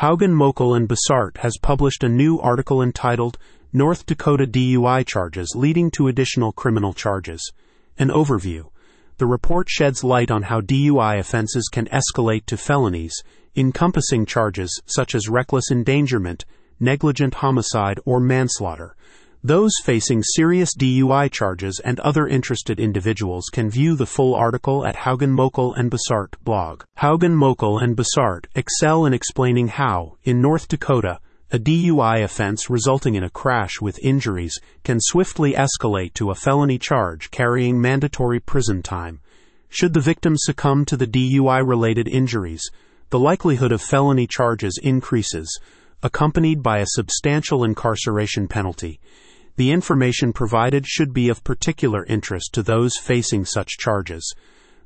Haugen, Moeckel, and Bossart has published a new article entitled North Dakota DUI Charges Leading to Additional Criminal Charges. An overview. The report sheds light on how DUI offenses can escalate to felonies, encompassing charges such as reckless endangerment, negligent homicide, or manslaughter. Those facing serious DUI charges and other interested individuals can view the full article at Haugen Moeckel and Bossart blog. Haugen Moeckel and Bossart excel in explaining how, in North Dakota, a DUI offense resulting in a crash with injuries can swiftly escalate to a felony charge carrying mandatory prison time. Should the victim succumb to the DUI related injuries, the likelihood of felony charges increases, accompanied by a substantial incarceration penalty. The information provided should be of particular interest to those facing such charges.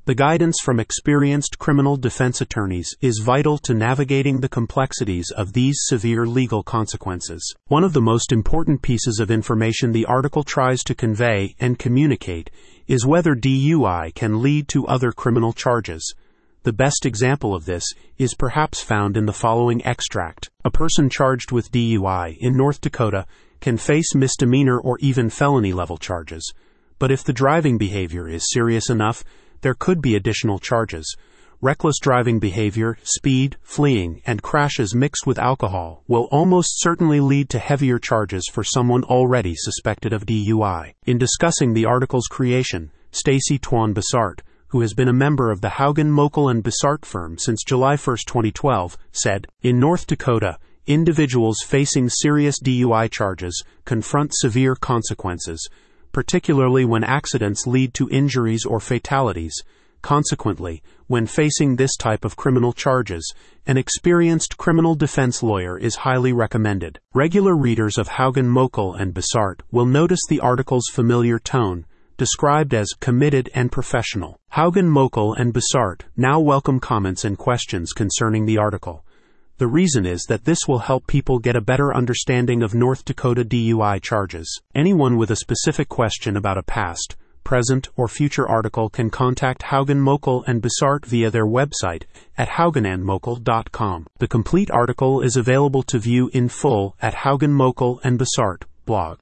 The guidance from experienced criminal defense attorneys is vital to navigating the complexities of these severe legal consequences. One of the most important pieces of information the article tries to convey and communicate is whether DUI can lead to other criminal charges. The best example of this is perhaps found in the following extract. A person charged with DUI in North Dakota can face misdemeanor or even felony level charges. But if the driving behavior is serious enough, there could be additional charges. Reckless driving behavior, speed, fleeing, and crashes mixed with alcohol will almost certainly lead to heavier charges for someone already suspected of DUI. In discussing the article's creation, Stacy Twan Bossart, who has been a member of the Haugen, Moeckel, and Bossart firm since July 1, 2012, said, In North Dakota, individuals facing serious DUI charges confront severe consequences, particularly when accidents lead to injuries or fatalities. Consequently, when facing this type of criminal charges, an experienced criminal defense lawyer is highly recommended. Regular readers of Haugen Moeckel and Bossart will notice the article's familiar tone, described as committed and professional. Haugen Moeckel and Bossart now welcome comments and questions concerning the article. The reason is that this will help people get a better understanding of North Dakota DUI charges. Anyone with a specific question about a past, present, or future article can contact Haugen Moeckel and Bossart via their website at haugenandmoeckel.com. The complete article is available to view in full at Haugen Moeckel and Bossart blog.